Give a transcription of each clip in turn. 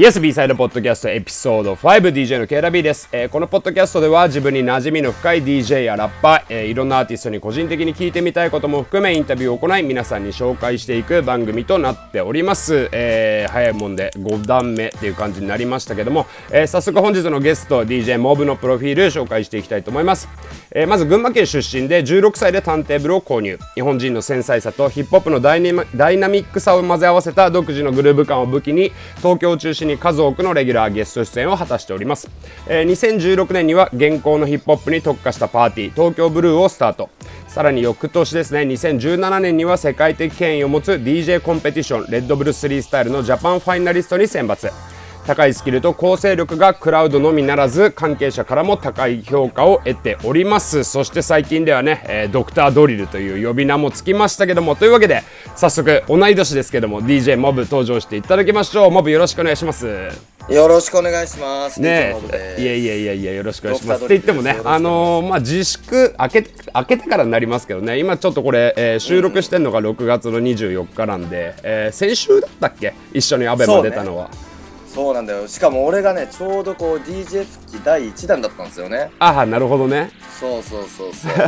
ESB サイドポッドキャストエピソード 5DJ のケイラビーです、えーこのポッドキャストでは自分に馴染みの深い DJ やラッパー、えーいろんなアーティストに個人的に聞いてみたいことも含めインタビューを行い皆さんに紹介していく番組となっております、えー早いもんで5段目っていう感じになりましたけども、えー早速本日のゲスト DJ モブのプロフィール紹介していきたいと思います、えーまず群馬県出身で16歳でターンテーブルを購入。日本人の繊細さとヒップホップのダイダイナミックさを混ぜ合わせた独自のグルーヴ感を武器に東京を中心に数多くのレギュラーゲスト出演を果たしております、えー2016年には現行のヒップホップに特化したパーティー東京ブルーをスタート。さらに翌年ですね2017年には世界的権威を持つ DJ コンペティションレッドブル3スタイルのジャパンファイナリストに選抜。高いスキルと構成力がクラウドのみならず関係者からも高い評価を得ております。そして最近ではね、えードクタードリルという呼び名もつきましたけどもというわけで早速同い年ですけども DJ モブ登場していただきましょう。モブよろしくお願いします。よろしくお願いします。ねいやいやいやいやよろしくお願いします。ドって言ってもねあのーまあ自粛明け明けてからになりますけどね。今ちょっとこれ、えー収録してんのが6月の24日なんで、えー先週だったっけ？一緒にアベマ出たのは、そうなんだよ。しかも俺がね、ちょうどこう DJ 復帰第1弾だったんですよね。ああなるほどねそうそうそうそう。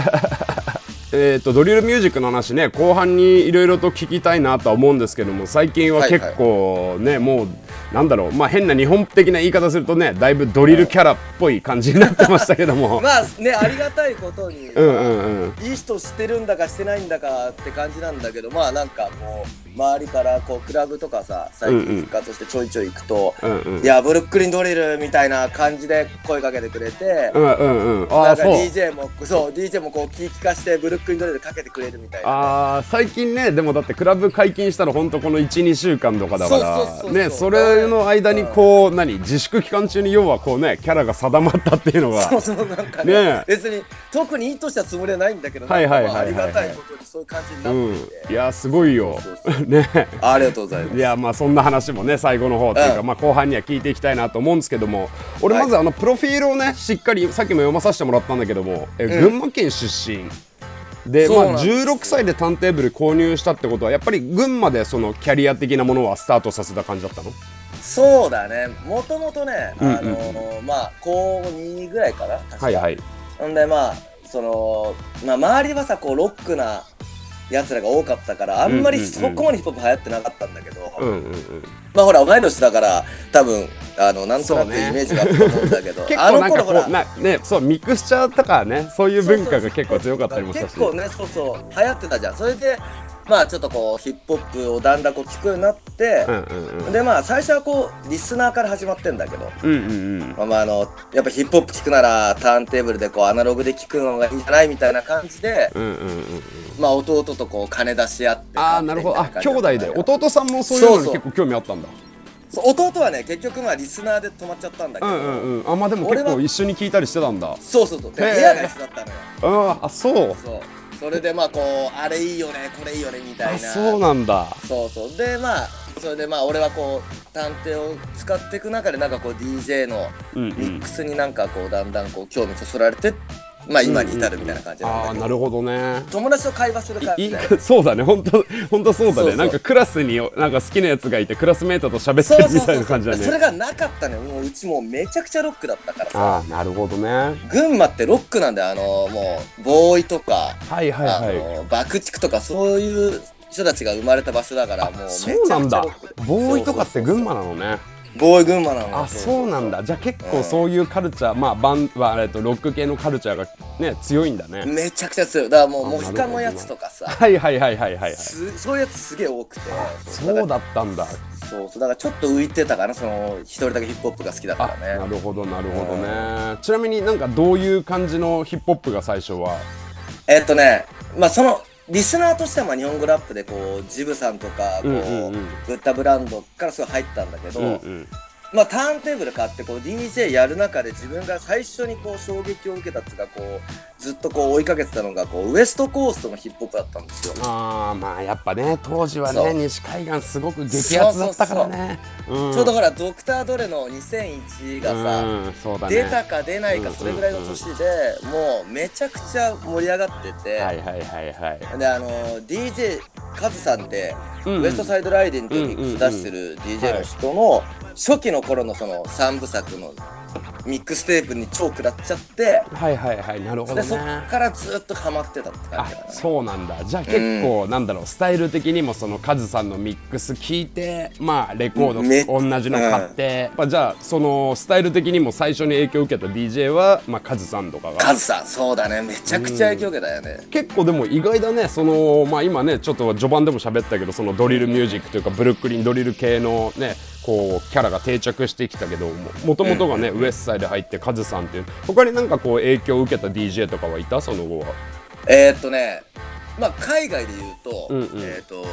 えー、とドリルミュージックの話ね後半にいろいろと聞きたいなとは思うんですけども最近は結構ね、もうなんだろうまあ変な日本的な言い方するとねだいぶドリルキャラっぽい感じになってましたけども、まあね、ありがたいことに、うんうんうんいい人してるんだかしてないんだかって感じなんだけど、まあなんかこう、周りからこうクラブとかさ、最近復活してちょいちょい行くと、うんうん。いや、ブルックリンドリルみたいな感じで声かけてくれて、うんうんうん。あなんかあそう。DJ も、そう、DJ もこう気利かしてブルックリンドリルかけてくれるみたいな。あー最近ねでもだってクラブ解禁したら本当この12週間とかだかそうそうそうそう。らねそれの間にこう何自粛期間中に要はこうねキャラが定まったっていうのが。そうそうなんかねね。え別に特に意図したつもりはないんだけどはいはいあありがたいことにそういう感じになうんって。いて、いやすごいよ。そうそう ね。ありがとうございます。いやまあそんな話もね最後の方っていうか、うん。まあ後半には聞いていきたいなと思うんですけども。俺はい。まずあのプロフィールをねしっかりさっきも読まさせてもらったんだけども、え群馬県出身。でまあそうなんです16歳でターンテーブル購入したってことはやっぱり群馬でそのキャリア的なものはスタートさせた感じだったの？そうだね。もともとね、うんうん。うんあのーまあ高2ぐらいかな確か。はいはい。ほんでまあそのまあ周りはさこうロックなやつらが多かったからあんまりそこまでヒップホップ流行ってなかったんだけど、うんうんうん。まあほら同い年だから多分あのなんとなくイメージがあると思うんだけど 結あの構なんかこ頃ほらねそうミクスチャーとかねそういう文化が結構強かったりもしたし。結構ねそうそう流行ってたじゃん。それでまあちょっとこうヒップホップをだんだんこう聞くようになってう、んうんうん。でまあ最初はこうリスナーから始まってんだけど、うんうんうん。まあ、まああのやっぱヒップホップ聞くならターンテーブルでこうアナログで聞くのがいいんじゃないみたいな感じで、うんうんうん。うんまあ弟とこう金出し合ってああなるほど。あ兄弟で弟弟さんもそういうのに結構興味あったんだ。弟はね結局まあリスナーで止まっちゃったんだけど、うんうんうん。あまあでも結構一緒に聞いたりしてたんだ。そうそうそう。で部屋が一緒だったのよ。ああそう。そうそれでまあこうあれいいよねこれいいよねみたいな。あそうなんだ。そうそう。でまあそれでまあ俺はこう探偵を使っていく中でなんかこう DJ のミックスになんかこうだんだんこう興味そそられてまあ今に至るみたいな感じなんだけど、ああなるほどね。友達と会話する感じでそうだね。本当本当そうだそうそう。ねなんかクラスになんか好きなやつがいてクラスメートと喋ってるみたいな感じだね。それがなかったのよ。もううちもうめちゃくちゃロックだったから。さああなるほどね。群馬ってロックなんだよ。あのもうボーイとか、はいはいあはい。の爆竹とかそういう人たちが生まれた場所だからもうめちそうなんだ。ゃくちゃロックでボーイとかって群馬なのねボーイ群馬なの。あそうなんだ。じゃあ結構そういうカルチャーまあバンはえっとロック系のカルチャーがね強いんだね。めちゃくちゃ強い。だからもうあモヒカンのやつとかさ。はいはいはいはいはい。はいすそういうやつすげえ多くて。そうだったんだ。そうそう。だからちょっと浮いてたかな。その一人だけヒップホップが好きだあからね。なるほどなるほどね。ちなみになんかどういう感じのヒップホップが最初は？えっとねまあそのリスナーとしてはまあ日本語ラップでこうジブさんとかこう、うんうんうん。ブッダブランドからすごい入ったんだけど、うんうんまあ、ターンテーブル買ってこう DJ やる中で自分が最初にこう衝撃を受けたっつうかこうずっとこう追いかけてたのがこうウエストコーストのヒップホップだったんですよ。あーまあやっぱね当時はそう。ね西海岸すごく激アツだったからね。ょうどほらドクター・ドレの2001がさ、ね。出たか出ないかそれぐらいの年で、もうめちゃくちゃ盛り上がってて、はいはいはいはい。であの DJ カズさんって、うん。ウエストサイドライデンっていうミックス出してる DJ の人の、初期の頃のその3部作のミックステープに超食らっちゃってはいはいはいなるほどでそっねからずっとハマってたって感あじだなそうなんだ。じゃあ結構、なんだろうスタイル的にもそのカズさんのミックス聞いてまあレコードめ同じの買って、まあ、じゃあそのスタイル的にも最初に影響を受けた DJ は、まあ、カズさんとかが。カズさんそうだね。めちゃくちゃ影響受けたよね、結構でも意外だね。その、まあ、今ねちょっと序盤でも喋ったけどそのドリルミュージックというかブルックリンドリル系のねこうキャラが定着してきたけどもともとがね、ウエストサイド入ってカズさんっていう他になんかこう影響を受けた DJ とかはいた？その後は。えー、っとねまあ海外で言うと、うんうん。えーっと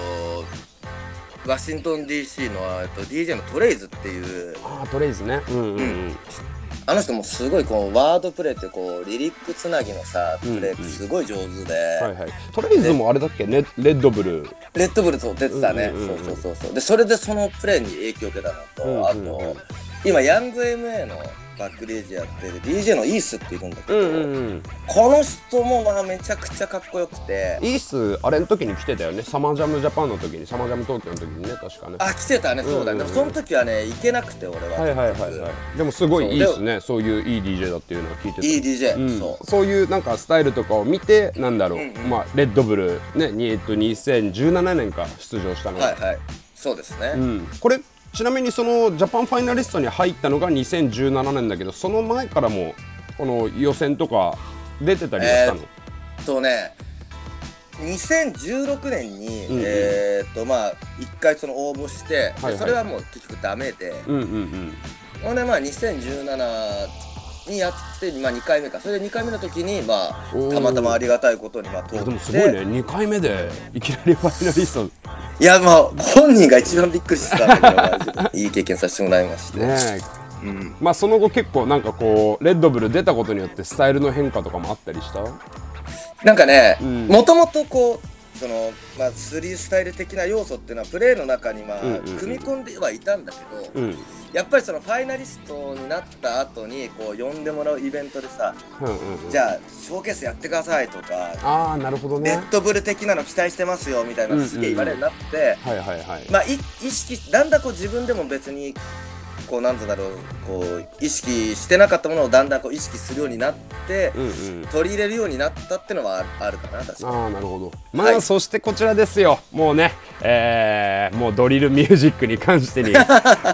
ワシントン DC の、えっと、DJ のトレイズっていうああトレイズね。うんうん。うん、あの人もすごいこうワードプレイってこうリリックつなぎのさプレイすごい上手で、はいはい。トレイズもあれだっけ？レレッドブルレッドブルと出てたね、そうそうそうそう。でそれでそのプレイに影響を受けたのと、あと今ヤング MA のバックレージやってる DJ のイースっているんだけど、うんうんうん。この人もまあめちゃくちゃかっこよくて。イースあれの時に来てたよね。サマージャムジャパンの時にサマージャム東京の時にね確かね。あ来てたね。そうだね、うんうん。うんでもその時はね行けなくて俺は、はいはいはいはい。でもすごいいいですね。そう。いういい DJ だっていうのを聞いてて。いい DJ、うん。そう。そういうなんかスタイルとかを見てなんだろう、うんうん。まあレッドブルねにえっと2017年か出場したの。が、はいはい。そうですね、うん、これちなみにそのジャパンファイナリストに入ったのが2017年だけどその前からもこの予選とか出てたりはしたの、とね2016年に、うんうん。えーっとまあ一回その応募して、ではいはい。それはもう結局ダメで、うんうんうん。ほんでまあ2017にやって、まあ、2回目か。それで2回目の時にまあたまたまありがたいことにまあ通っていやでもすごいね。2回目でいきなりファイナリスト。ねいやまあ本人が一番びっくりしてたんだけどまあいい経験させてもらいまして、え。うん、まあその後結構なんかこうレッドブル出たことによってスタイルの変化とかもあったりした？なんかねうん。もともとこうそのまあスリースタイル的な要素っていうのはプレーの中にまあ組み込んではいたんだけど、うん。やっぱりそのファイナリストになった後にこう呼んでもらうイベントでさ、うんうんうん。じゃあショーケースやってくださいとか、ああなるほどね。レッドブル的なの期待してますよみたいなのすげえ言われるようになって、はいはいはい。まあい意識だんだんこう自分でも別にこうなんだろうこう意識してなかったものをだんだんこう意識するようになって、うんうん。取り入れるようになったってのはあるあるかな確かに。ああなるほど。まあ、はい。そしてこちらですよ。もうねえー、もうドリルミュージックに関してに。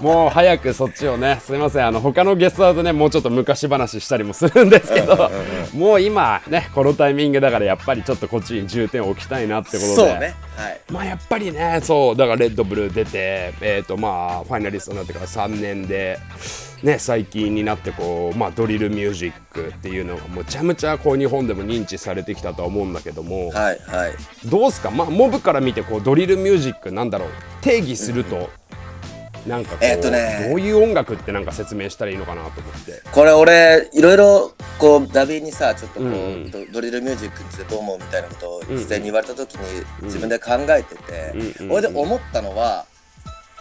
もう早くそっちをねすいません。あの他のゲストだとねもうちょっと昔話したりもするんですけどもう今ねこのタイミングだからやっぱりちょっとこっちに重点を置きたいなってことで。ね。はい。まあやっぱりねそうだからレッドブル出てえっ、とまあファイナリストになってから3年でね最近になってこうまあドリルミュージックっていうのがむちゃむちゃこう日本でも認知されてきたとは思うんだけども、はいはい。どうすか？まあモブから見てこうドリルミュージックなんだろう？定義すると、なんかこう、えーっとね。どういう音楽ってなんか説明したらいいのかなと思って。これ俺いろいろこうダビにさちょっとこう、うんうん。ドドリルミュージックについてどう思うみたいなことをうん事前に言われた時に自分で考えてて、うんうん。俺で思ったのは、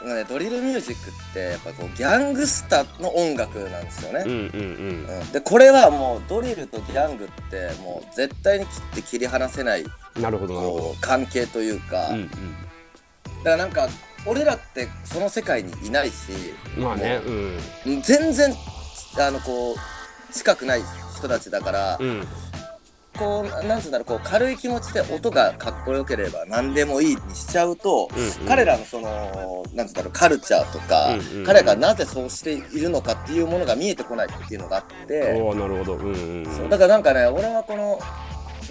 ね、ドリルミュージックってやっぱこうギャングスタの音楽なんですよね。うんうんうん。うん。でこれはもうドリルとギャングってもう絶対に切って切り離せないなるほど関係というか、ど、うん。だからなんか俺らってその世界にいないしうん、まあねうん。全然あのこう近くない人たちだから、うんこうなんつうんだろうこう軽い気持ちで音がかっこよければ何でもいいにしちゃうと、うんうん。彼らのそのなんつうんだろうカルチャーとか、うんうんうん。彼がなぜそうしているのかっていうものが見えてこないっていうのがあって、なるほど。うんうんうん。そうだからなんかね俺はこの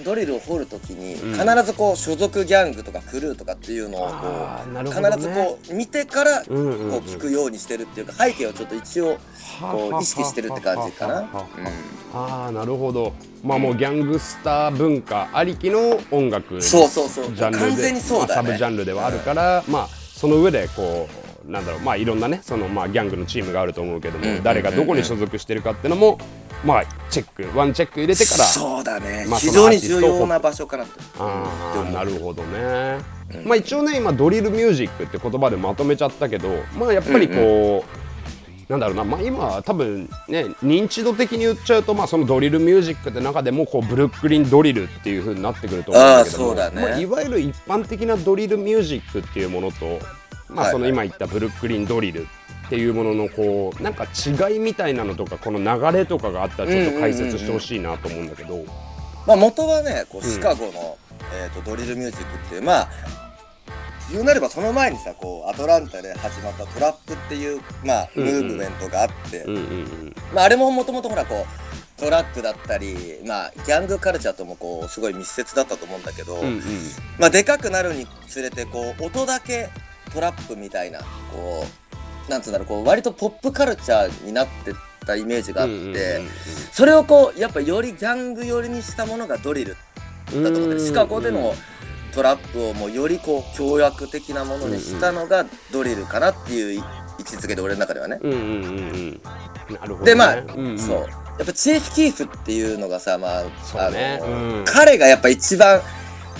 ドリルを掘るときにうん。必ずこう所属ギャングとかクルーとかっていうのをこう必ずこう見てからこう聞くようにしてるっていうか背景をちょっと一応こう意識してるって感じかな。うん。ああなるほど。まあもうギャングスター文化ありきの音楽そうそうそう。完全にそうだね。まあ、サブジャンルではあるから、まあその上でこうなんだろうまあいろんなねそのまあギャングのチームがあると思うけども、うん誰がどこに所属してるかっていうのもまあチェックワンチェック入れてからそうだね、まあ非常に重要な場所かなと。あなるほどね、まあ一応ね今ドリルミュージックって言葉でまとめちゃったけどまあやっぱりこう、なんだろうな、まあ、今は多分ね認知度的に言っちゃうと、まあ、そのドリルミュージックって中でもこうブルックリンドリルっていう風になってくると思うんだけどね。まあ、いわゆる一般的なドリルミュージックっていうものと、まあ、はいその今言ったブルックリンドリルっっていうもののこうなんか違いみたいなのとかこの流れとかがあったらちょっと解説してほしいなと思うんだけど。まあ元はねこうシカゴの、えー、とドリルミュージックっていうまあ言うなればその前にさこうアトランタで始まったトラップっていうまあムうんうん。ーブメントがあって、うんうんうん。まああれももともとほらこうトラックだったりまあギャングカルチャーともこうすごい密接だったと思うんだけど、うんうん。まあでかくなるにつれてこう音だけトラップみたいなこうなんつうんだろうこう割とポップカルチャーになってったイメージがあって、うんうんうんそれをこうやっぱよりギャング寄りにしたものがドリルうんだと思ってシカゴでのトラップをもうよりこう協約的なものにしたのがドリルかなっていう位置づけで俺の中ではね。うんうんうんうん。なるほどね。でまあ、うんうん。そう。やっぱチーフ・キーフっていうのがさまああのうん。彼がやっぱ一番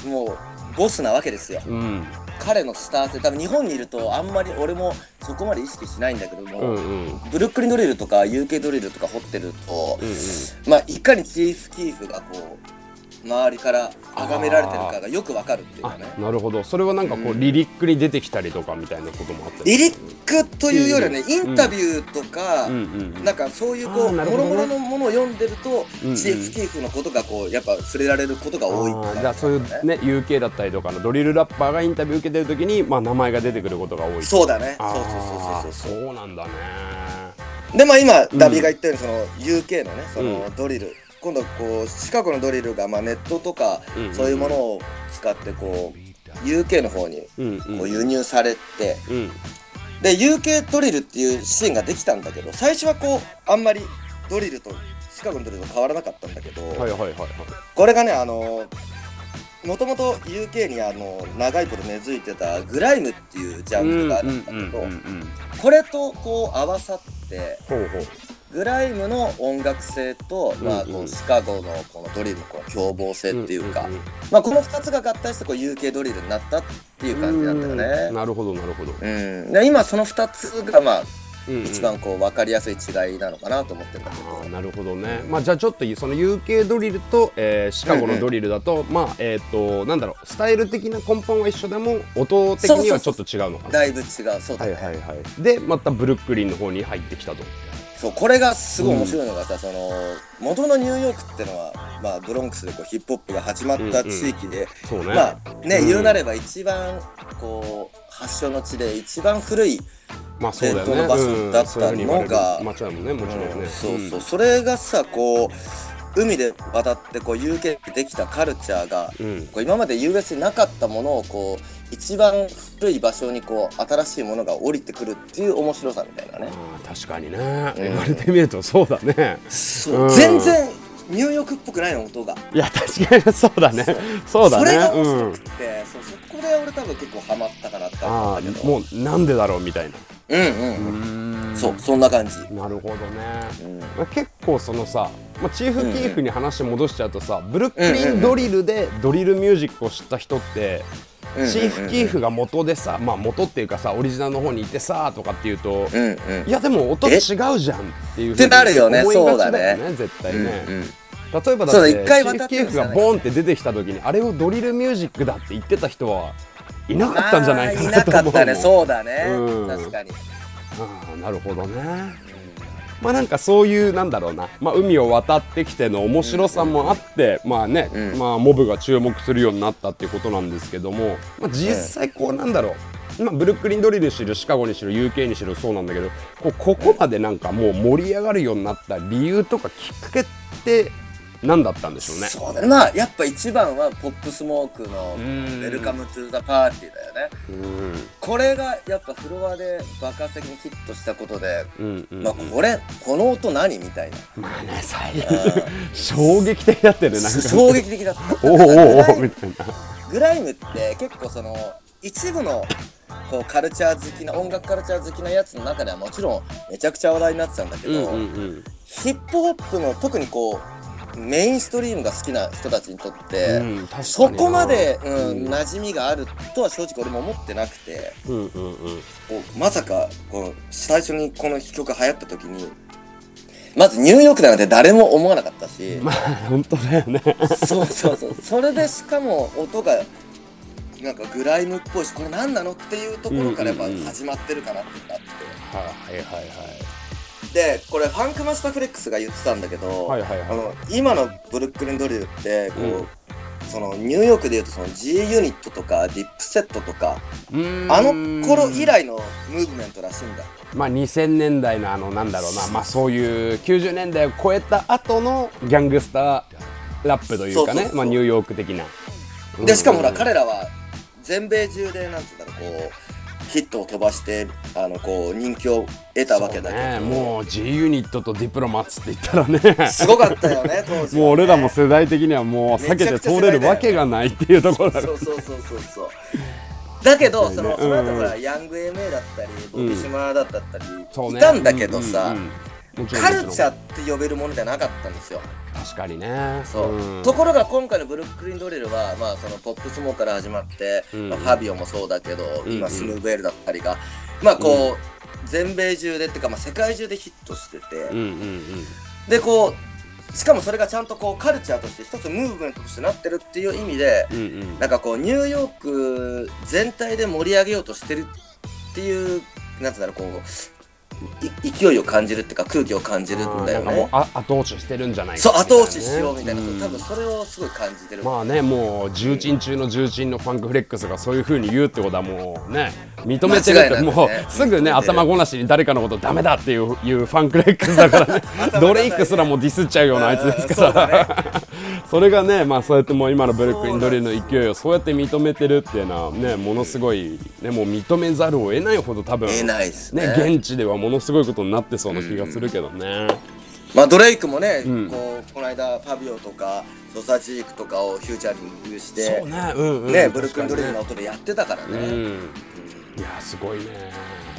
もうボスなわけですよ。うん彼のスター性多分日本にいるとあんまり俺もそこまで意識しないんだけども、うんうん。ブルックリンドリルとか UK ドリルとか掘ってると、うんうん。まあいかにチーフ・キーフがこう周りから崇められてるかがよくわかるっていうあかね。なるほど。それはなんかこう、うん。リリックに出てきたりとかみたいなこともあったりリリックというよりはね、インタビューとか、うん。うんうん。なんかそういうあこうもろもろのものを読んでると、うんうん。チーフ・キーフのことがこうやっぱ触れられることが多いあーからじゃあそういうね UK だったりとかのドリルラッパーがインタビュー受けてる時に、まあ、名前が出てくることが多い。そうだね。そうあそうーそうそうそう。そうなんだね。でまあ今、うん。ダビが言ったようにその UK のねそのうドリル、今度こうシカゴのドリルがまあネットとか、そういうものを使ってこう UK の方にこう輸入されて、うん。で UK ドリルっていうシーンができたんだけど最初はこうあんまりドリルとシカゴのドリルと変わらなかったんだけど、はいはいはいはい。これがねあのもともと UK にあの長いこと根付いてたグライムっていうジャンルがあるんだけど、これとこう合わさってほうほうグライムの音楽性と、まあ、うん。うんこうシカゴのこのドリルのこの凶暴性っていうか、んんん。まあ、この2つが合体してこう UK ドリルになったっていう感じなんだよね。なるほどなるほど、うん、で今その2つがまあうんうん。一番こう分かりやすい違いなのかなと思ってるんだけど、なるほどね、まあ、じゃあちょっとその UK ドリルと、えーシカゴのドリルだと、まあえっ、となんだろうスタイル的な根本は一緒でも音的にはちょっと違うのかな。だいぶ違う。そうだね、はいはいはい。でまたブルックリンの方に入ってきたとそうこれがすごい面白いのがさ、その元のニューヨークってのは、まあ、ブロンクスでこうヒップホップが始まった地域で、そうね。まあね、うん。言うなれば一番こう発祥の地で一番古い伝統の場所だったのが街だもんね。うんそうそう、それがさこう海で渡ってこう UK でできたカルチャーが、うん。こう今まで US になかったものをこう一番古い場所にこう新しいものが降りてくるっていう面白さみたいなね、確かにね、言われてみるとそうだね。そう。うん。全然ニューヨークっぽくないの音が。いや確かにそうだね。そう。だそれがねうん面白くて、そうそこで俺多分結構ハマったかなって感あじなんだけど。あもうなんでだろうみたいな。うんうんうん。んそうそんな感じ、なるほどね、うん。まあ、結構そのさ、まあ、チーフ・キーフに話戻しちゃうとさ、ブルックリうんうんうんンドリルでドリルミュージックを知った人って、うんうんうんチーフ・キーフが元でさ、まあ、元っていうかさオリジナルの方にいてさとかっていうと、うんうん。いやでも音違うじゃんっていうってなるよね。思いがちそうだね。絶対ね、うんうん。例えばだってフ・キーフがボーンって出てきた時にあれをドリルミュージックだって言ってた人はいなかったんじゃないかなと思ういなかったね。そうだね、うん。確かに、ああなるほどねまあなんかそういうなんだろうな、まあ、海を渡ってきての面白さもあって、まあね、うん。まあモブが注目するようになったっていうことなんですけども、まあ、実際こうなんだろう、まあ、ブルックリンドリルにしろシカゴにしろ UK にしろそうなんだけどこうここまでなんかもう盛り上がるようになった理由とかきっかけって何だったんでしょうね。そうだね。まあやっぱ一番はポップスモークの「んウェルカム・トゥ・ザ・パーティー」だよね。うん。これがやっぱフロアで爆発的にヒットしたことで、うんうんまあこれこの音何みたいな。まあね最衝撃的だったよねなんか。衝撃的だった。おおおおグライムみたいな。グライムって結構その一部のこうカルチャー好きな音楽カルチャー好きなやつの中ではもちろんめちゃくちゃ話題になってたんだけど、うんうんうん。ヒップホップの特にこうメインストリームが好きな人たちにとって、うんそこまで、うんうん。馴染みがあるとは正直俺も思ってなくて。うんうんうん。まさかこう最初にこの曲が流行った時にまずニューヨークだなんて誰も思わなかったし、まあ本当だよね。そうそうそう。それでしかも音がなんかグライムっぽいしこれ何なのっていうところからやっぱうんうんうん。始まってるかなっていうのがあって、はいはいはいでこれファンクマスターフレックスが言ってたんだけど、はいはいはい。あの今のブルックリンドリルってこう、うん。そのニューヨークでいうとその G ユニットとかディップセットとかあの頃以来のムーブメントらしいんだ。まあ2000年代のあのなんだろうな。まあそういう90年代を超えた後のギャングスターラップというかね。まあニューヨーク的な。でしかもほらうん。彼らは全米中でなんつうんだろうこうヒットを飛ばしてあのこう人気を得たわけだけど、ね。もう G ユニットとディプロマッツって言ったらね。すごかったよね当時はね。もう俺らも世代的にはもう避けて通れるわけがないっていうところだそうそうそうそうそう。だけどそのね。その後うんほらヤング MA だったりボビシマだったり、いたんだけどさ、カルチャーって呼べるものじゃなかったんですよ確かにね。そう、ん。ところが今回のブルックリンドリルは、まあ、そのポップスモーから始まって、うん。まあ、ファビオもそうだけど、うん今スヌーブエルだったりが、まあこう、全米中でっていうか、まあ、世界中でヒットしてて、うんうんうん。でこうしかもそれがちゃんとこうカルチャーとして一つムーブメントとしてなってるっていう意味で、うんうん。なんかこうニューヨーク全体で盛り上げようとしてるっていうなんつうんだろうこうい勢いを感じるっていうか空気を感じるんだよね。あ後押ししてるんじゃないかそう後押ししようみたいな、そううん。多分それをすごい感じてる。まあねもう重鎮中の重鎮のファンクフレックスがそういうふうに言うってことはもうね認めてるってもうすぐね頭ごなしに誰かのことダメだっていういうファンクフレックスだからね。ドレイクすらもディスっちゃうようなあいつですからそれがねまあそうやってもう今のブルックリンドリルの勢いをそうやって認めてるっていうのはねものすごいねもう認めざるを得ないほど多分得ないですね。ね現地ではものすごいことになってそうな気がするけどね。まあドレイクもね、ん。こうこの間ファビオとかソサジークとかをフューチャリングしてそうね。うんうん。ねブルックリンドリルの音でやってたからね。うんいやすごいね。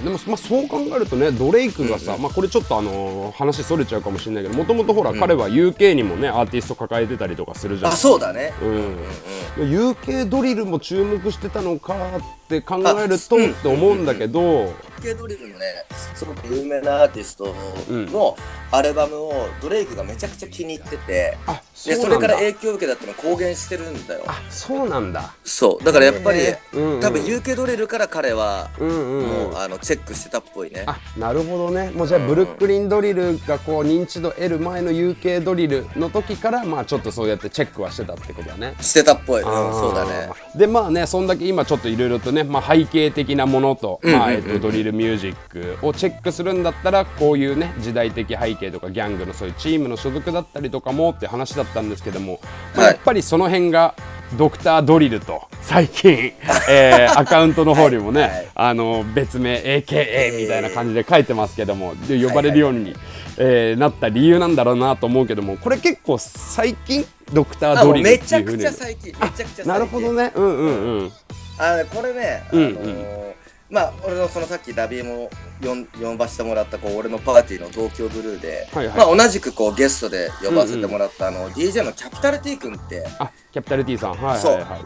でも、まあ、そう考えるとねドレイクがさ、まあ、これちょっとあのー話それちゃうかもしれないけどもともとほら、彼は UK にもねアーティスト抱えてたりとかするじゃん。あそうだね。うん、UK ドリルも注目してたのかって考えるとって思うんだけど、UK ドリルのねすごく有名なアーティストのアルバムをドレイクがめちゃくちゃ気に入ってて、あそでそれから影響を受けたっていうのを公言してるんだよ。あそうなんだ。そう。だからやっぱり、うんうん。多分 UK ドリルから彼は、うんうんうん。もうあのチェックしてたっぽいね。あなるほどね。もうじゃあブルックリンドリルがこう認知度得る前の UK ドリルの時からまあちょっとそうやってチェックはしてたってことだね。してたっぽい。うん、そうだね。でまあねそんだけ今ちょっといろいろとね、まあ、背景的なものと、まあえっとドリルミュージックをチェックするんだったらこういうね時代的背景とかギャングのそういうチームの所属だったりとかもって話だったんですけども、まあはいやっぱりその辺がドクタードリルと最近、えーアカウントの方にもね、はいあの別名 AKA みたいな感じで書いてますけどもで呼ばれるように、えーなった理由なんだろうなと思うけどもこれ結構最近ドクタードリルめちゃくっていうふうに。ちゃ最近。めちゃくちゃ最近。なるほどね。うんうんうん。あのこれね、あのうん。うんーまあ俺のそのさっきダビーも呼ばせてもらったこう俺のパーティーの東京ブルーで、はいはい。まあ同じくこうゲストで呼ばせてもらった、あの DJ のキャピタル T 君ってあキャピタル T さん。はいはいはい。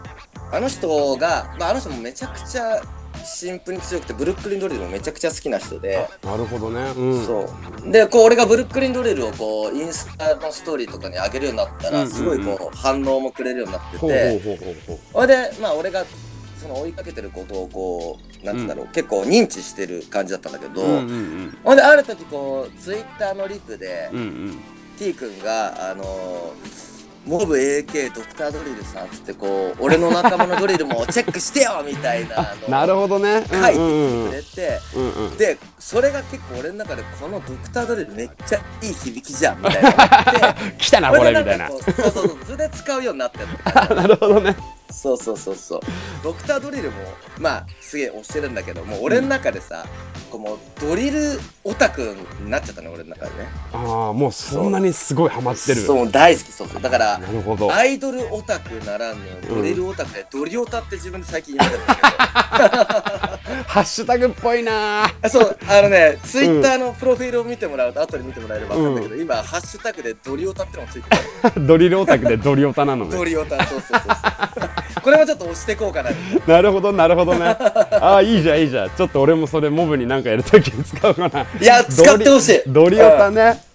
あの人が、まあ、あの人もめちゃくちゃ新婦に強くてブルックリンドリルもめちゃくちゃ好きな人で、なるほどね。うん。そう。でこう俺がブルックリンドリルをこうインスタのストーリーとかに上げるようになったら、すごいこう反応もくれるようになってて、ほれでまあ俺がその追いかけてることをこうなんつうんだろう、結構認知してる感じだったんだけど、うんうんうん。ほんである時こうツイッターのリプで、うんうん。T 君があのーモブ AK ドクタードリルさんっつってこう俺の仲間のドリルもチェックしてよみたいな のなるほどね。書いてくれて、うんうんでそれが結構俺の中でこのドクタードリルめっちゃいい響きじゃんみたいな 来たなこれみたいな。そうそうそうそれで使うようになってる なるほどねそうそうそうそう。ドクタードリルもまあすげえ推してるんだけどもう俺の中でさ、こうもうドリルオタクになっちゃったね俺の中でね。ああもうそんなにすごいハマってる。そう大好きそうそう。だからなるほど。アイドルオタクならぬドリルオタクでドリオタって自分で最近言ってるんだけど、ハッシュタグっぽいな。そうあのねツイッターのプロフィールを見てもらうと後で見てもらえれば分かるんだけど、今ハッシュタグでドリオタってのもついてる。ドリルオタクでドリオタなのね。ドリオタそうそうそうそう。これもちょっと押していこうかな。なるほどなるほどね。ああいいじゃんいいじゃん。ちょっと俺もそれモブになんかやるときに使おうかな。いや使ってほしい。ドリオタね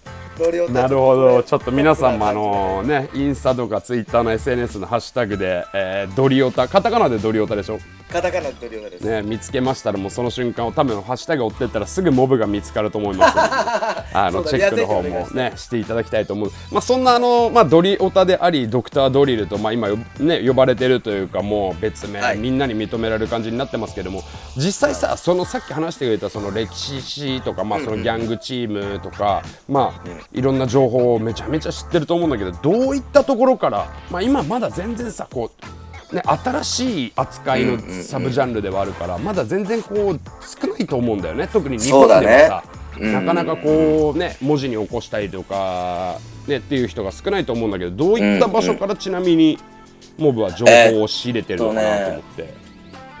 なるほど、ちょっと皆さんもあのね、インスタとかツイッターの SNS のハッシュタグで、えードリオタ、カタカナでドリオタでしょ、カタカナのドリオタです、ね、見つけましたら、もうその瞬間を多分ハッシュタグ追ってったらすぐモブが見つかると思いますので、あのチェックの方もね、していただきたいと思う。まあそんなあの、まあドリオタであり、ドクタードリルと、まあ今よね、呼ばれてるというか、もう別名、はい。みんなに認められる感じになってますけども、実際さ、そのさっき話してくれたその歴史とか、まあそのギャングチームとか、まあいろんな情報をめちゃめちゃ知ってると思うんだけど、どういったところから、まあ今まだ全然さ、こう、ね、新しい扱いのサブジャンルではあるから、まだ全然こう少ないと思うんだよね。特に日本ではさ、なかなかこうね文字に起こしたりとか、ね、っていう人が少ないと思うんだけどどういった場所からちなみにモブは情報を仕入れてるのかなと思って。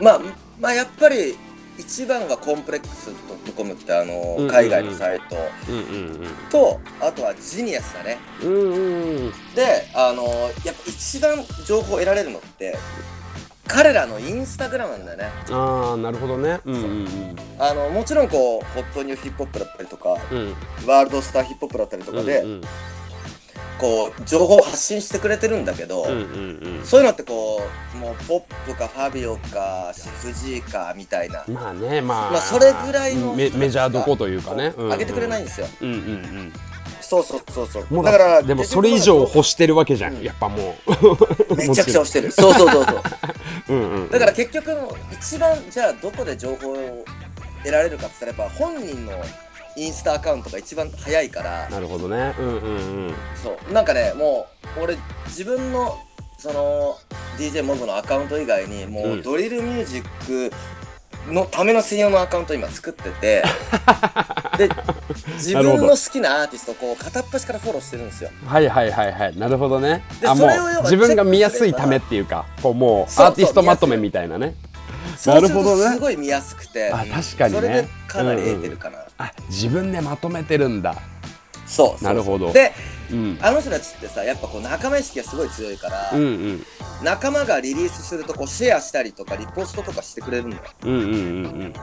まあまあやっぱり一番がコンプレックス .com ってあの、うんうん。うん海外のサイト。うんうんとあとはジニアスだね。うんうんうん。であのやっぱ一番情報を得られるのって彼らのインスタグラムなんだよね。ああなるほどね。うんうんあのもちろんこうホットニューヒップホップだったりとかうんうん。ワールドスターヒップホップだったりとかで、うんうんこう情報を発信してくれてるんだけど、そういうのってこうもうポップかファビオかシフジーかみたいな、まあねまあ、まあそれぐらいのメメジャーどこというかね、うんうん上げてくれないんですよ、うんうんうん。そうそうそうそう。もうだからでもそれ以上欲してるわけじゃん、やっぱもう。めちゃくちゃ押してる。そうそうそうそう。うんうんだから結局一番じゃあどこで情報を得られるかって言ったらやっぱ本人のインスタアカウントが一番早いからなるほどね。うんうんうん。そう。なんかねもう俺自分のその DJ モブのアカウント以外にもうドリルミュージックのための専用のアカウント今作ってて。で自分の好きなアーティストをこう片っ端からフォローしてるんですよ。はいはいはいはい。なるほどね。であもう自分が見やすいためっていうかこうもうアーティストまとめみたいなねなるほどね。とすごい見やすくて。あ確かにね。それでかなり得てるかな、あ自分でまとめてるんだ。そうなるほど。でうん。あの人たちってさやっぱこう仲間意識がすごい強いから、うんうん。仲間がリリースするとこうシェアしたりとかリポストとかしてくれるんだようんうんうん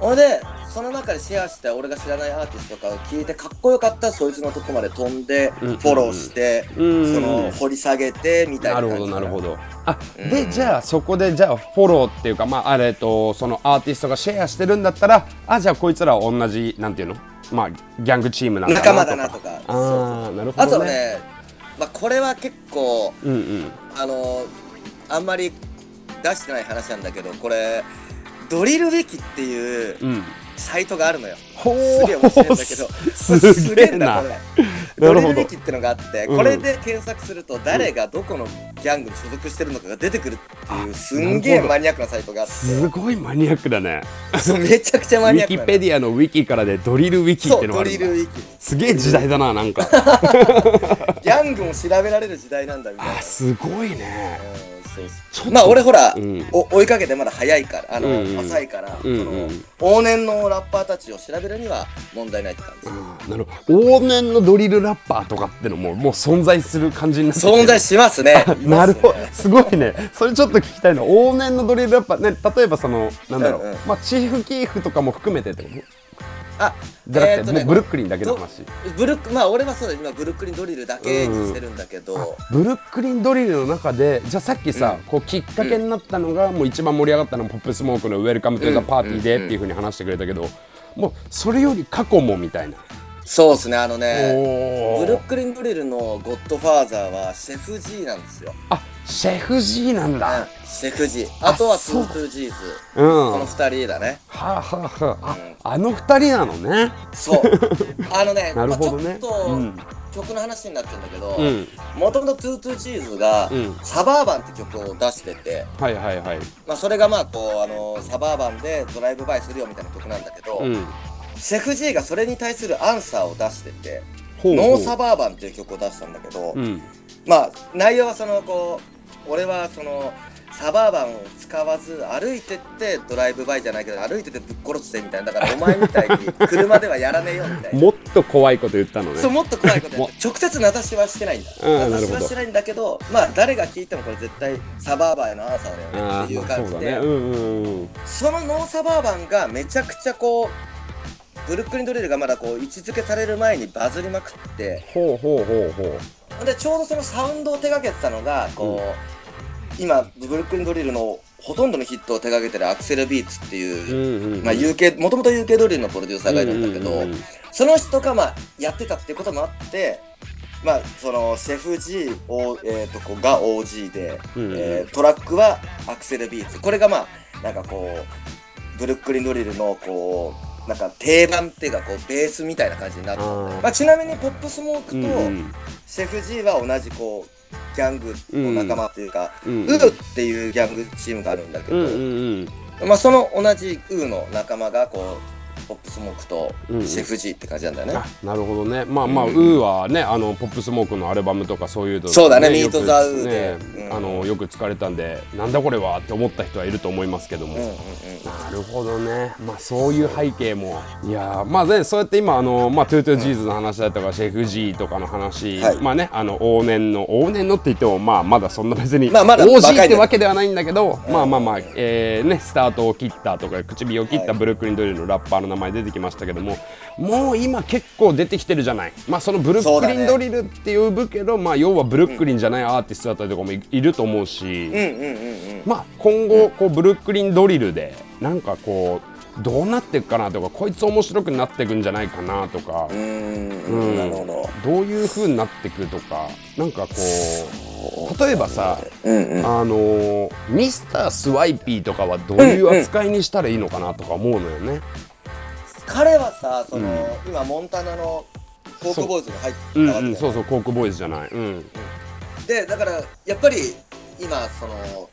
ほんでその中でシェアして俺が知らないアーティストとかを聞いてかっこよかったらそいつのとこまで飛んでフうんォローして、うんうん。その掘り下げてみたいななるほどなるほど。あうん。でじゃあそこでじゃあフォローっていうかまああれとそのアーティストがシェアしてるんだったらあじゃあこいつらは同じなんていうの？まあギャングチームなんだな仲間だなとか。あなるほあとどね。はね、まあ、これは結構うんうん。あのあんまり出してない話なんだけどこれドリルウィキっていううん。サイトがあるのよ。ほすげえ面白いんだけど。す すげえな ドリルウィキってのがあって、うん。これで検索すると誰がどこのギャングに所属してるのかが出てくるっていうすんげえマニアックなサイトがあって。すごいマニアックだね。そうめちゃくちゃウィキマニアックなの。ペディアのウィキからでドリルウィキってのがあるんだ。リルウィキ。すげえ時代だななんか。ギャングも調べられる時代なんだみたいな。あすごいね。うんまあ俺ほら、うん。お追いかけてまだ早いからあの、うん。うん浅いから、うんうん。その往年のラッパーたちを調べるには問題ないって感じ、なるほど。往年のドリルラッパーとかってのももう存在する感じになって存在しますね。なるほど。すごいね。それちょっと聞きたいの。往年のドリルラッパーね例えばそのなんだろう、うんうん。まあチーフキーフとかも含めてってこと？あじゃなくて、ねブルックリンだけの話。ブルックまあ俺はそうだ今ブルックリンドリルだけにしてるんだけど、ブルックリンドリルの中でじゃあさっきさ、こうきっかけになったのが、もう一番盛り上がったのはポップスモークの「Welcome to the Party で」っていうふうに話してくれたけど、もうそれより過去もみたいな、そうですね。あのねブルックリンドリルのゴッドファーザーはシェフ G なんですよ、あシェフ G なんだ、シェフ G あとはトそう。ゥートゥージーズ。うん。この二人だね。はあ、はあはあ、ああの二人なのね。そう。あのねなるほどね。まあ、ちょっと、うん。曲の話になっちゃうんだけどうん。もともとトゥートゥージーズが、うん。サバーバンって曲を出してて、はいはいはい。まあ、それがまあこうあのサバーバンでドライブバイするよみたいな曲なんだけど、うん。シェフ G がそれに対するアンサーを出しててほうほう。 No Suburban っていう曲を出したんだけど、うん。まあ内容はそのこう俺はそのサバーバンを使わず歩いてってドライブバイじゃないけど歩いててぶっ殺してみたいな。だからお前みたいに車ではやらねえよみたいな。もっと怖いこと言ったのね。そうもっと怖いことって。直接名指しはしてないんだ。うん名指しはしてないんだけどまあ誰が聞いてもこれ絶対サバーバーへのアンサーだよね。っていう感じで。そうだね。うんうんうん。そのノーサバーバンがめちゃくちゃこうブルックリンドリルがまだこう位置づけされる前にバズりまくって。ほうほうほうほう。でちょうどそのサウンドを手掛けてたのがこう、今ブルックリンドリルのほとんどのヒットを手掛けてるアクセルビーツっていう、まあ、UK もともと UK ドリルのプロデューサーがいるんだけど、その人がまあやってたっていうこともあってまあそのシェフ G を、えー、とこうが OG で、うんうんえートラックはアクセルビーツ。これがまあなんかこうブルックリンドリルのこうなんか定番っていうかこうベースみたいな感じになってまあ、ちなみにポップスモークと、シェフ G は同じこうギャングの仲間っていうか、うん。ウーっていうギャングチームがあるんだけど、うんうんうん。まあその同じウーの仲間がこうポップスモークとうんうん。シェフ G って感じなんだよね。あなるほどね。まあまあ、うん。ウーはねあのポップスモークのアルバムとかそういうのそうだねよく Meet the Woo で。ねうん。あのよく使われたんでなんだこれはって思った人はいると思いますけども、うんうんうん。なるほどね。まあそういう背景も。いやーまあねそうやって今あのまあトゥートゥージーズの話だとか、シェフ G とかの話、はい。まあねあの往年の往年のって言ってもまあまだそんな別に、まあまだ OG ってわけではないんだけど、まあまあまあ、えーねスタートを切ったとか口火を切ったはい。ブルックリンドリルのラッパーの名前出てきましたけども、もう今結構出てきてるじゃないまあそのブルックリンドリルって呼ぶけど、まあ要はブルックリンじゃないアーティストだったりとかもいいると思うし、うんうんうんうんまあ、今後こうブルックリンドリルでなんかこうどうなっていくかなとかこいつ面白くなっていくんじゃないかなとかう、んううんんなるほど。どういう風になっていくとかなんかこう例えばさ、うんうん。あのーミスタースワイピーとかはどういう扱いにしたらいいのかなとか思うのよね。彼はさその、今モンタナのフォークボーイズに入ってうんたわけだようん、そうそうコークボーイズじゃない。うん。でだからやっぱり今その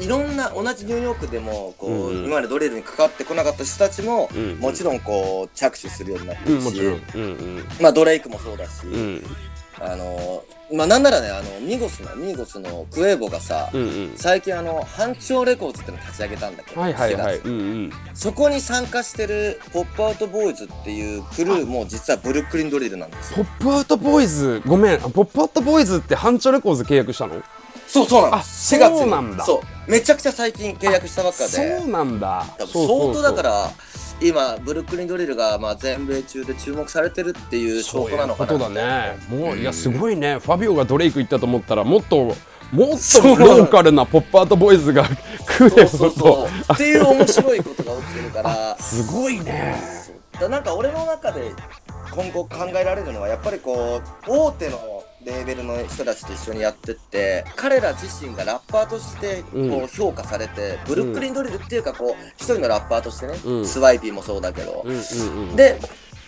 いろんな同じニューヨークでもこう、うんうん。今までドリルに関わってこなかった人たちも、うんもちろんこう着手するようになってうん、るし、もちろん。うんまあドレイクもそうだし、うんうんあのまあなんならねあのミゴスのミゴスのクエーボがさ、うんうん。最近あの班長レコーズってのを立ち上げたんだけど、はいはいはい。4月。うんうん。そこに参加してるポップアウトボーイズっていうクルーも実はブルックリンドリルなんですよ。ポップアウトボーイズごめん。あポップアウトボーイズってハンチョレコーズ契約したの？そうそうなんあです。4月にそうなんだ。そう。めちゃくちゃ最近契約したばっかで。そうなんだ。多分そうそうそう。相当だから今ブルックリンドリルがまあ全米中で注目されてるっていう証拠なのかな。そういうことだね。もういやすごいね。ファビオがドレイク行ったと思ったらもっともっとローカルなポップアウトボーイズが 食えそうそうとそう。っていう面白いことが起きてるから。すごいね。だなんか俺の中で今後考えられるのはやっぱりこう大手のレーベルの人たちと一緒にやってって彼ら自身がラッパーとしてこうん。う評価されて、ブルックリンドリルっていうかこう一人のラッパーとしてね、うん。スワイピーもそうだけど、うんうんうんで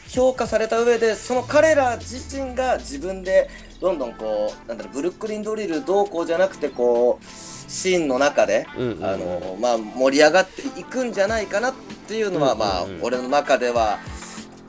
評価された上でその彼ら自身が自分でどんどんこうなんだろうブルックリンドリルどうこうじゃなくてこうシーンの中で、うんうんあのまあ、盛り上がっていくんじゃないかなっていうのは、うんうんうん。まあ俺の中では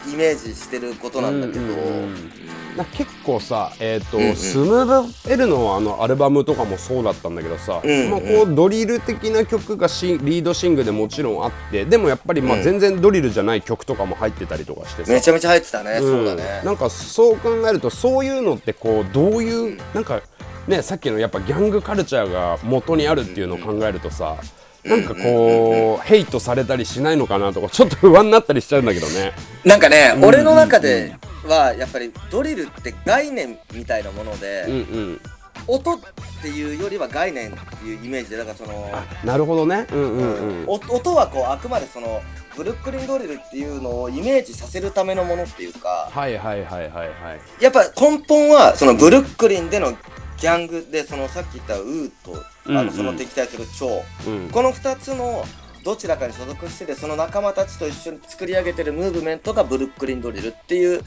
イメージしてることなんだけど、うんうんうん。な結構さ、えーとうんうん。スムーブ・エルのあのアルバムとかもそうだったんだけどさ、うんうん。まあ、こうドリル的な曲がシンリードシングルでもちろんあってでもやっぱりまあうん。全然ドリルじゃない曲とかも入ってたりとかしてさ、めちゃめちゃ入ってたね、そうだんね。なんかそう考えるとそういうのってこうどういうなんかねさっきのやっぱギャングカルチャーが元にあるっていうのを考えるとさなんかこうヘイトされたりしないのかなとかちょっと不安になったりしちゃうんだけどね。なんかね、ん俺の中ではやっぱりドリルって概念みたいなもので、うんうん、音っていうよりは概念っていうイメージでだからそのあなるほどね。うんうんうん。お音はこうあくまでそのブルックリンドリルっていうのをイメージさせるためのものっていうかはいはいはいはいはい。やっぱ根本はそのブルックリンでのギャングでそのさっき言ったウーとあのその敵対するチョウ、うん、この2つのどちらかに所属しててその仲間たちと一緒に作り上げてるムーブメントがブルックリンドリルっていう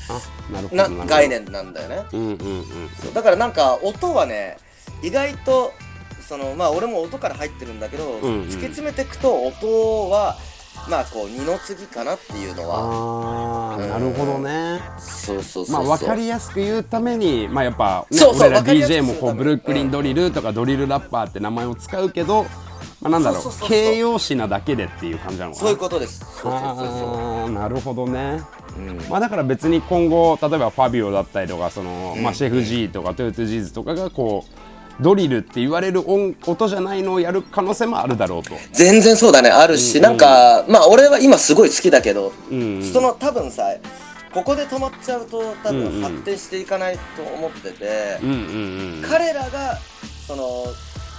あな概。念なんだよね。うんうんうん。そうだからなんか音はね意外とそのまあ俺も音から入ってるんだけど、んうん突き詰めていくと音はまあこう二の次かなっていうのは。ああなるほどね。そうそうそうまあ分かりやすく言うためにまあやっぱ、ね、そうそう俺ら DJ もこうブルックリンドリルとかドリルラッパーって名前を使うけど、まあ、なんだろう形容詞なだけでっていう感じなのかな。そういうことです。そうそうそうそあーなるほどね。う、うん。まあだから別に今後例えばファビオだったりとかその、うん。まあシェフ G とかトヨトジーズとかがこうドリルって言われる音音じゃないのをやる可能性もあるだろうと。全然そうだねあるし、なんかまあ俺は今すごい好きだけど、うんうんその多分さここで止まっちゃうと多うんうん分発展していかないと思ってて、うんうんうん。彼らがその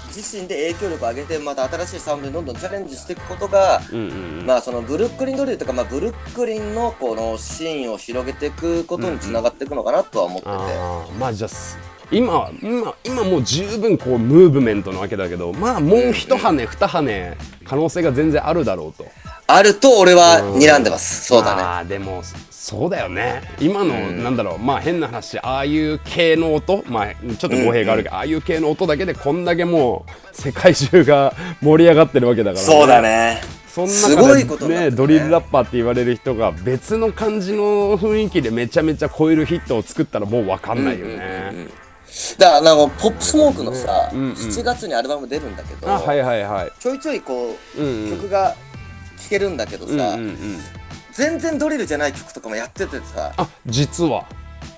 自身で影響力を上げてまた新しいサウンドにどんどんチャレンジしていくことが、うんうんうん。まあそのブルックリンドリルとか、まあ、ブルックリンのこのシーンを広げていくことにつながっていくのかなとは思ってて、あーまあじゃあす今今今もう十分こうムーブメントなわけだけどまあもう一羽二羽可能性が全然あるだろうと。あると俺は睨んでます、そうだね。ああでもそうだよね。今の、なんだろう。まあ変な話ああいう系の音まあちょっと語弊があるけど、ああいう系の音だけでこんだけもう世界中が盛り上がってるわけだから、そうだね。そんすなことねドリルラッパーって言われる人が別の感じの雰囲気でめちゃめちゃ超えるヒットを作ったらもう分かんないよね、だからなんかポップスモークのさ、うんうん7月にアルバム出るんだけど、あはいはいはい。ちょいちょいこう、うんうん。曲が聴けるんだけどさ、うんうんうん。全然ドリルじゃない曲とかもやっててさ。あ実は。あ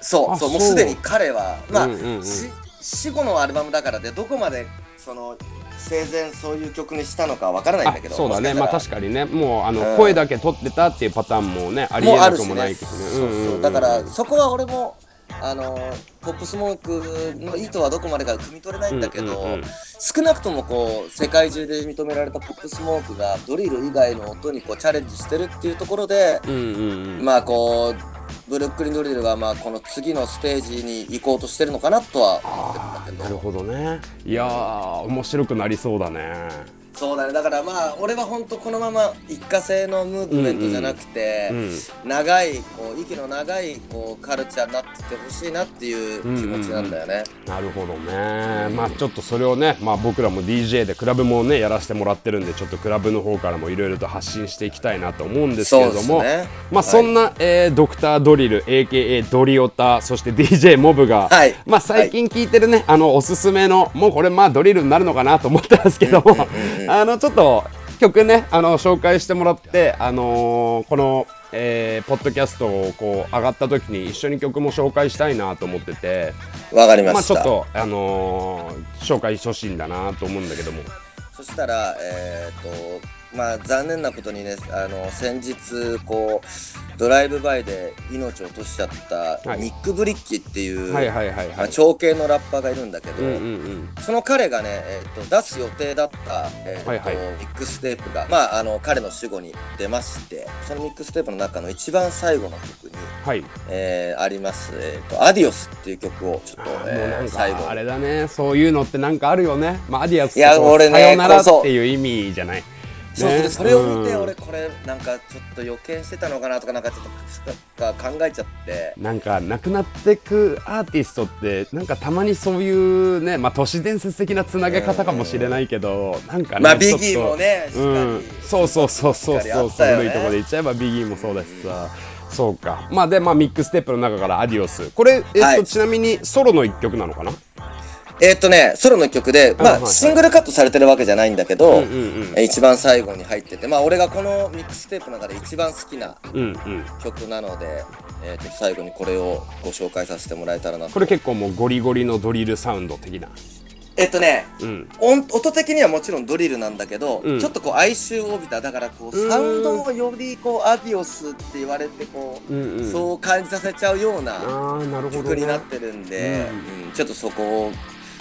そうそう。もうすでに彼はまあ、うんうんうん。し死後のアルバムだからでどこまでその生前そういう曲にしたのかわからないんあだけどそうだね。まあ確かかにね。もうあの、うん。声だけ取ってたっていうパターンもねありえなくもないけどね。う。だからそこは俺もあのポップスモークの意図はどこまでか汲み取れないんだけど、うんうんうん少なくともこう世界中で認められたポップスモークがドリル以外の音にこうチャレンジしてるっていうところで、うんうんうん。まあこうブルックリンドリルがまあこの次のステージに行こうとしてるのかなとは思ってるんだけど。なるほどね。いやー面白くなりそうだねそうだね。だからまあ俺は本当このまま一過性のムーブメントじゃなくて、うん長いこう息の長いこうカルチャーになっててほしいなっていう気持ちなんだよね、なるほどね。まあちょっとそれをねまあ僕らも DJ でクラブもねやらせてもらってるんでちょっとクラブの方からもいろいろと発信していきたいなと思うんですけれども、ね。まあそんな、えードクタードリル AKA ドリオタそして DJ モブが、はい。まあ最近聞いてるね、あのおすすめのもうこれまあドリルになるのかなと思ってますけども、あのちょっと曲ねあの紹介してもらってあのーこのえーポッドキャストをこう上がった時に一緒に曲も紹介したいなと思っててわかりました、まあちょっとあのー紹介してほしいんだなと思うんだけども。そしたらえっ、とまあ残念なことにねあの先日こうドライブバイで命を落としちゃったはい。ニック・ブリッキっていう、長系のラッパーがいるんだけど、うんうんうん。その彼がね、えー、と出す予定だった、えーとはいはい。ミックステープが、まあ、あの彼の死後に出ましてそのミックステープの中の一番最後の曲に、はい。えーあります「えー、とアディオス」っていう曲をちょっと、最後。かあれだね。そういうのってなんかあるよね。まあアディアスいやとこう俺ねさよならっていう意味じゃないそうそれを見てうん。俺これなんかちょっと予見してたのかなとかなんかちょっとか考えちゃって。なんか亡くなってくアーティストってなんかたまにそういうねまあ都市伝説的なつなげ方かもしれないけどなんかねまあビギーもねうん、そうそうそうそうそう。古いところで言っちゃえばビギーもそうだしさ、そうか。まあでまあミックステップの中からアディオス。これえっと、はい。ちなみにソロの一曲なのかな？えーっとねソロの曲で、まあはいはい。シングルカットされてるわけじゃないんだけど、うんうんうんえー一番最後に入っててまあ俺がこのミックステープの中で一番好きなうんうん。曲なので、えー、ちょっと最後にこれをご紹介させてもらえたらなと。これ結構もうゴリゴリのドリルサウンド的な。えっとねうん。音音的にはもちろんドリルなんだけど、うん。ちょっとこう哀愁を帯びただからこううん。サウンドもよりこうアディオスって言われてこう、うんうん。そう感じさせちゃうような曲ね、になってるんで、うん。うん。ちょっとそこを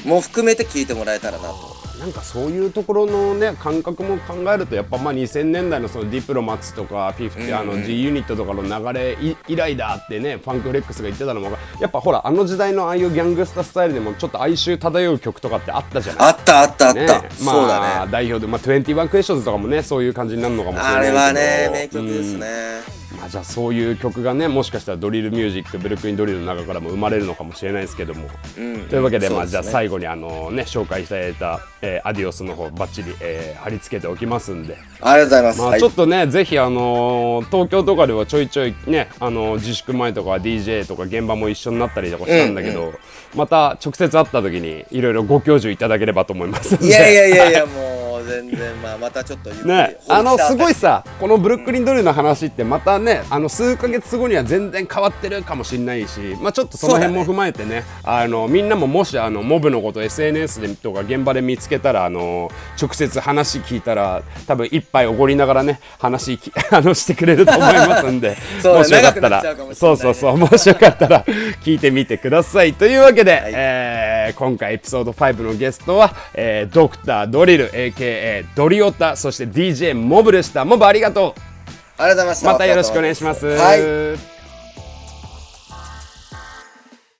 も含めて聴いてもらえたらなと。なんかそういうところのね感覚も考えるとやっぱまあ2000年代のそのディプロマッツとか50、あの G ユニットとかの流れい以来だってねファンクフレックスが言ってたのもやっぱほらあの時代のああいうギャングスタスタイルでもちょっと哀愁漂う曲とかってあったじゃない？あったあったあった、ねまあ、そうだね。代表で、まあ、21クエスチョンズとかもねそういう感じになるのかもしれないあれはね名曲ですね、まあ、じゃあそういう曲がねもしかしたらドリルミュージックブルックリンドリルの中からも生まれるのかもしれないですけども、うん。というわけで,、まあ、じゃあ最後にあの、ね、紹介いただいた、えーアディオスの方バッチリ、えー貼り付けておきますんで、ありがとうございます、まあ、はいちょっとね、ぜひ、あのー東京とかではちょいちょいね、あのー自粛前とか DJ とか現場も一緒になったりとかしたんだけど、また直接会った時にいろいろご教授いただければと思いますいやいやいやいやもう全然まあまたちょっとね、あのすごいささこのブルックリンドリルの話ってまたねあの数ヶ月後には全然変わってるかもしれないし、まあ、ちょっとその辺も踏まえてねあのみんなももしあのモブのこと SNS でとか現場で見つけたらあの直接話聞いたら多分一杯おごりながらね話き あのしてくれると思いますんで そうだもしよかったら。ね。そうそうそうもしよかったら聞いてみてください。というわけで、えー今回エピソード5のゲストは、えードクタードリル AKA ドリオタそして DJ モブでしたモブありがとう。ありがとうございました。またよろしくお願いします。はい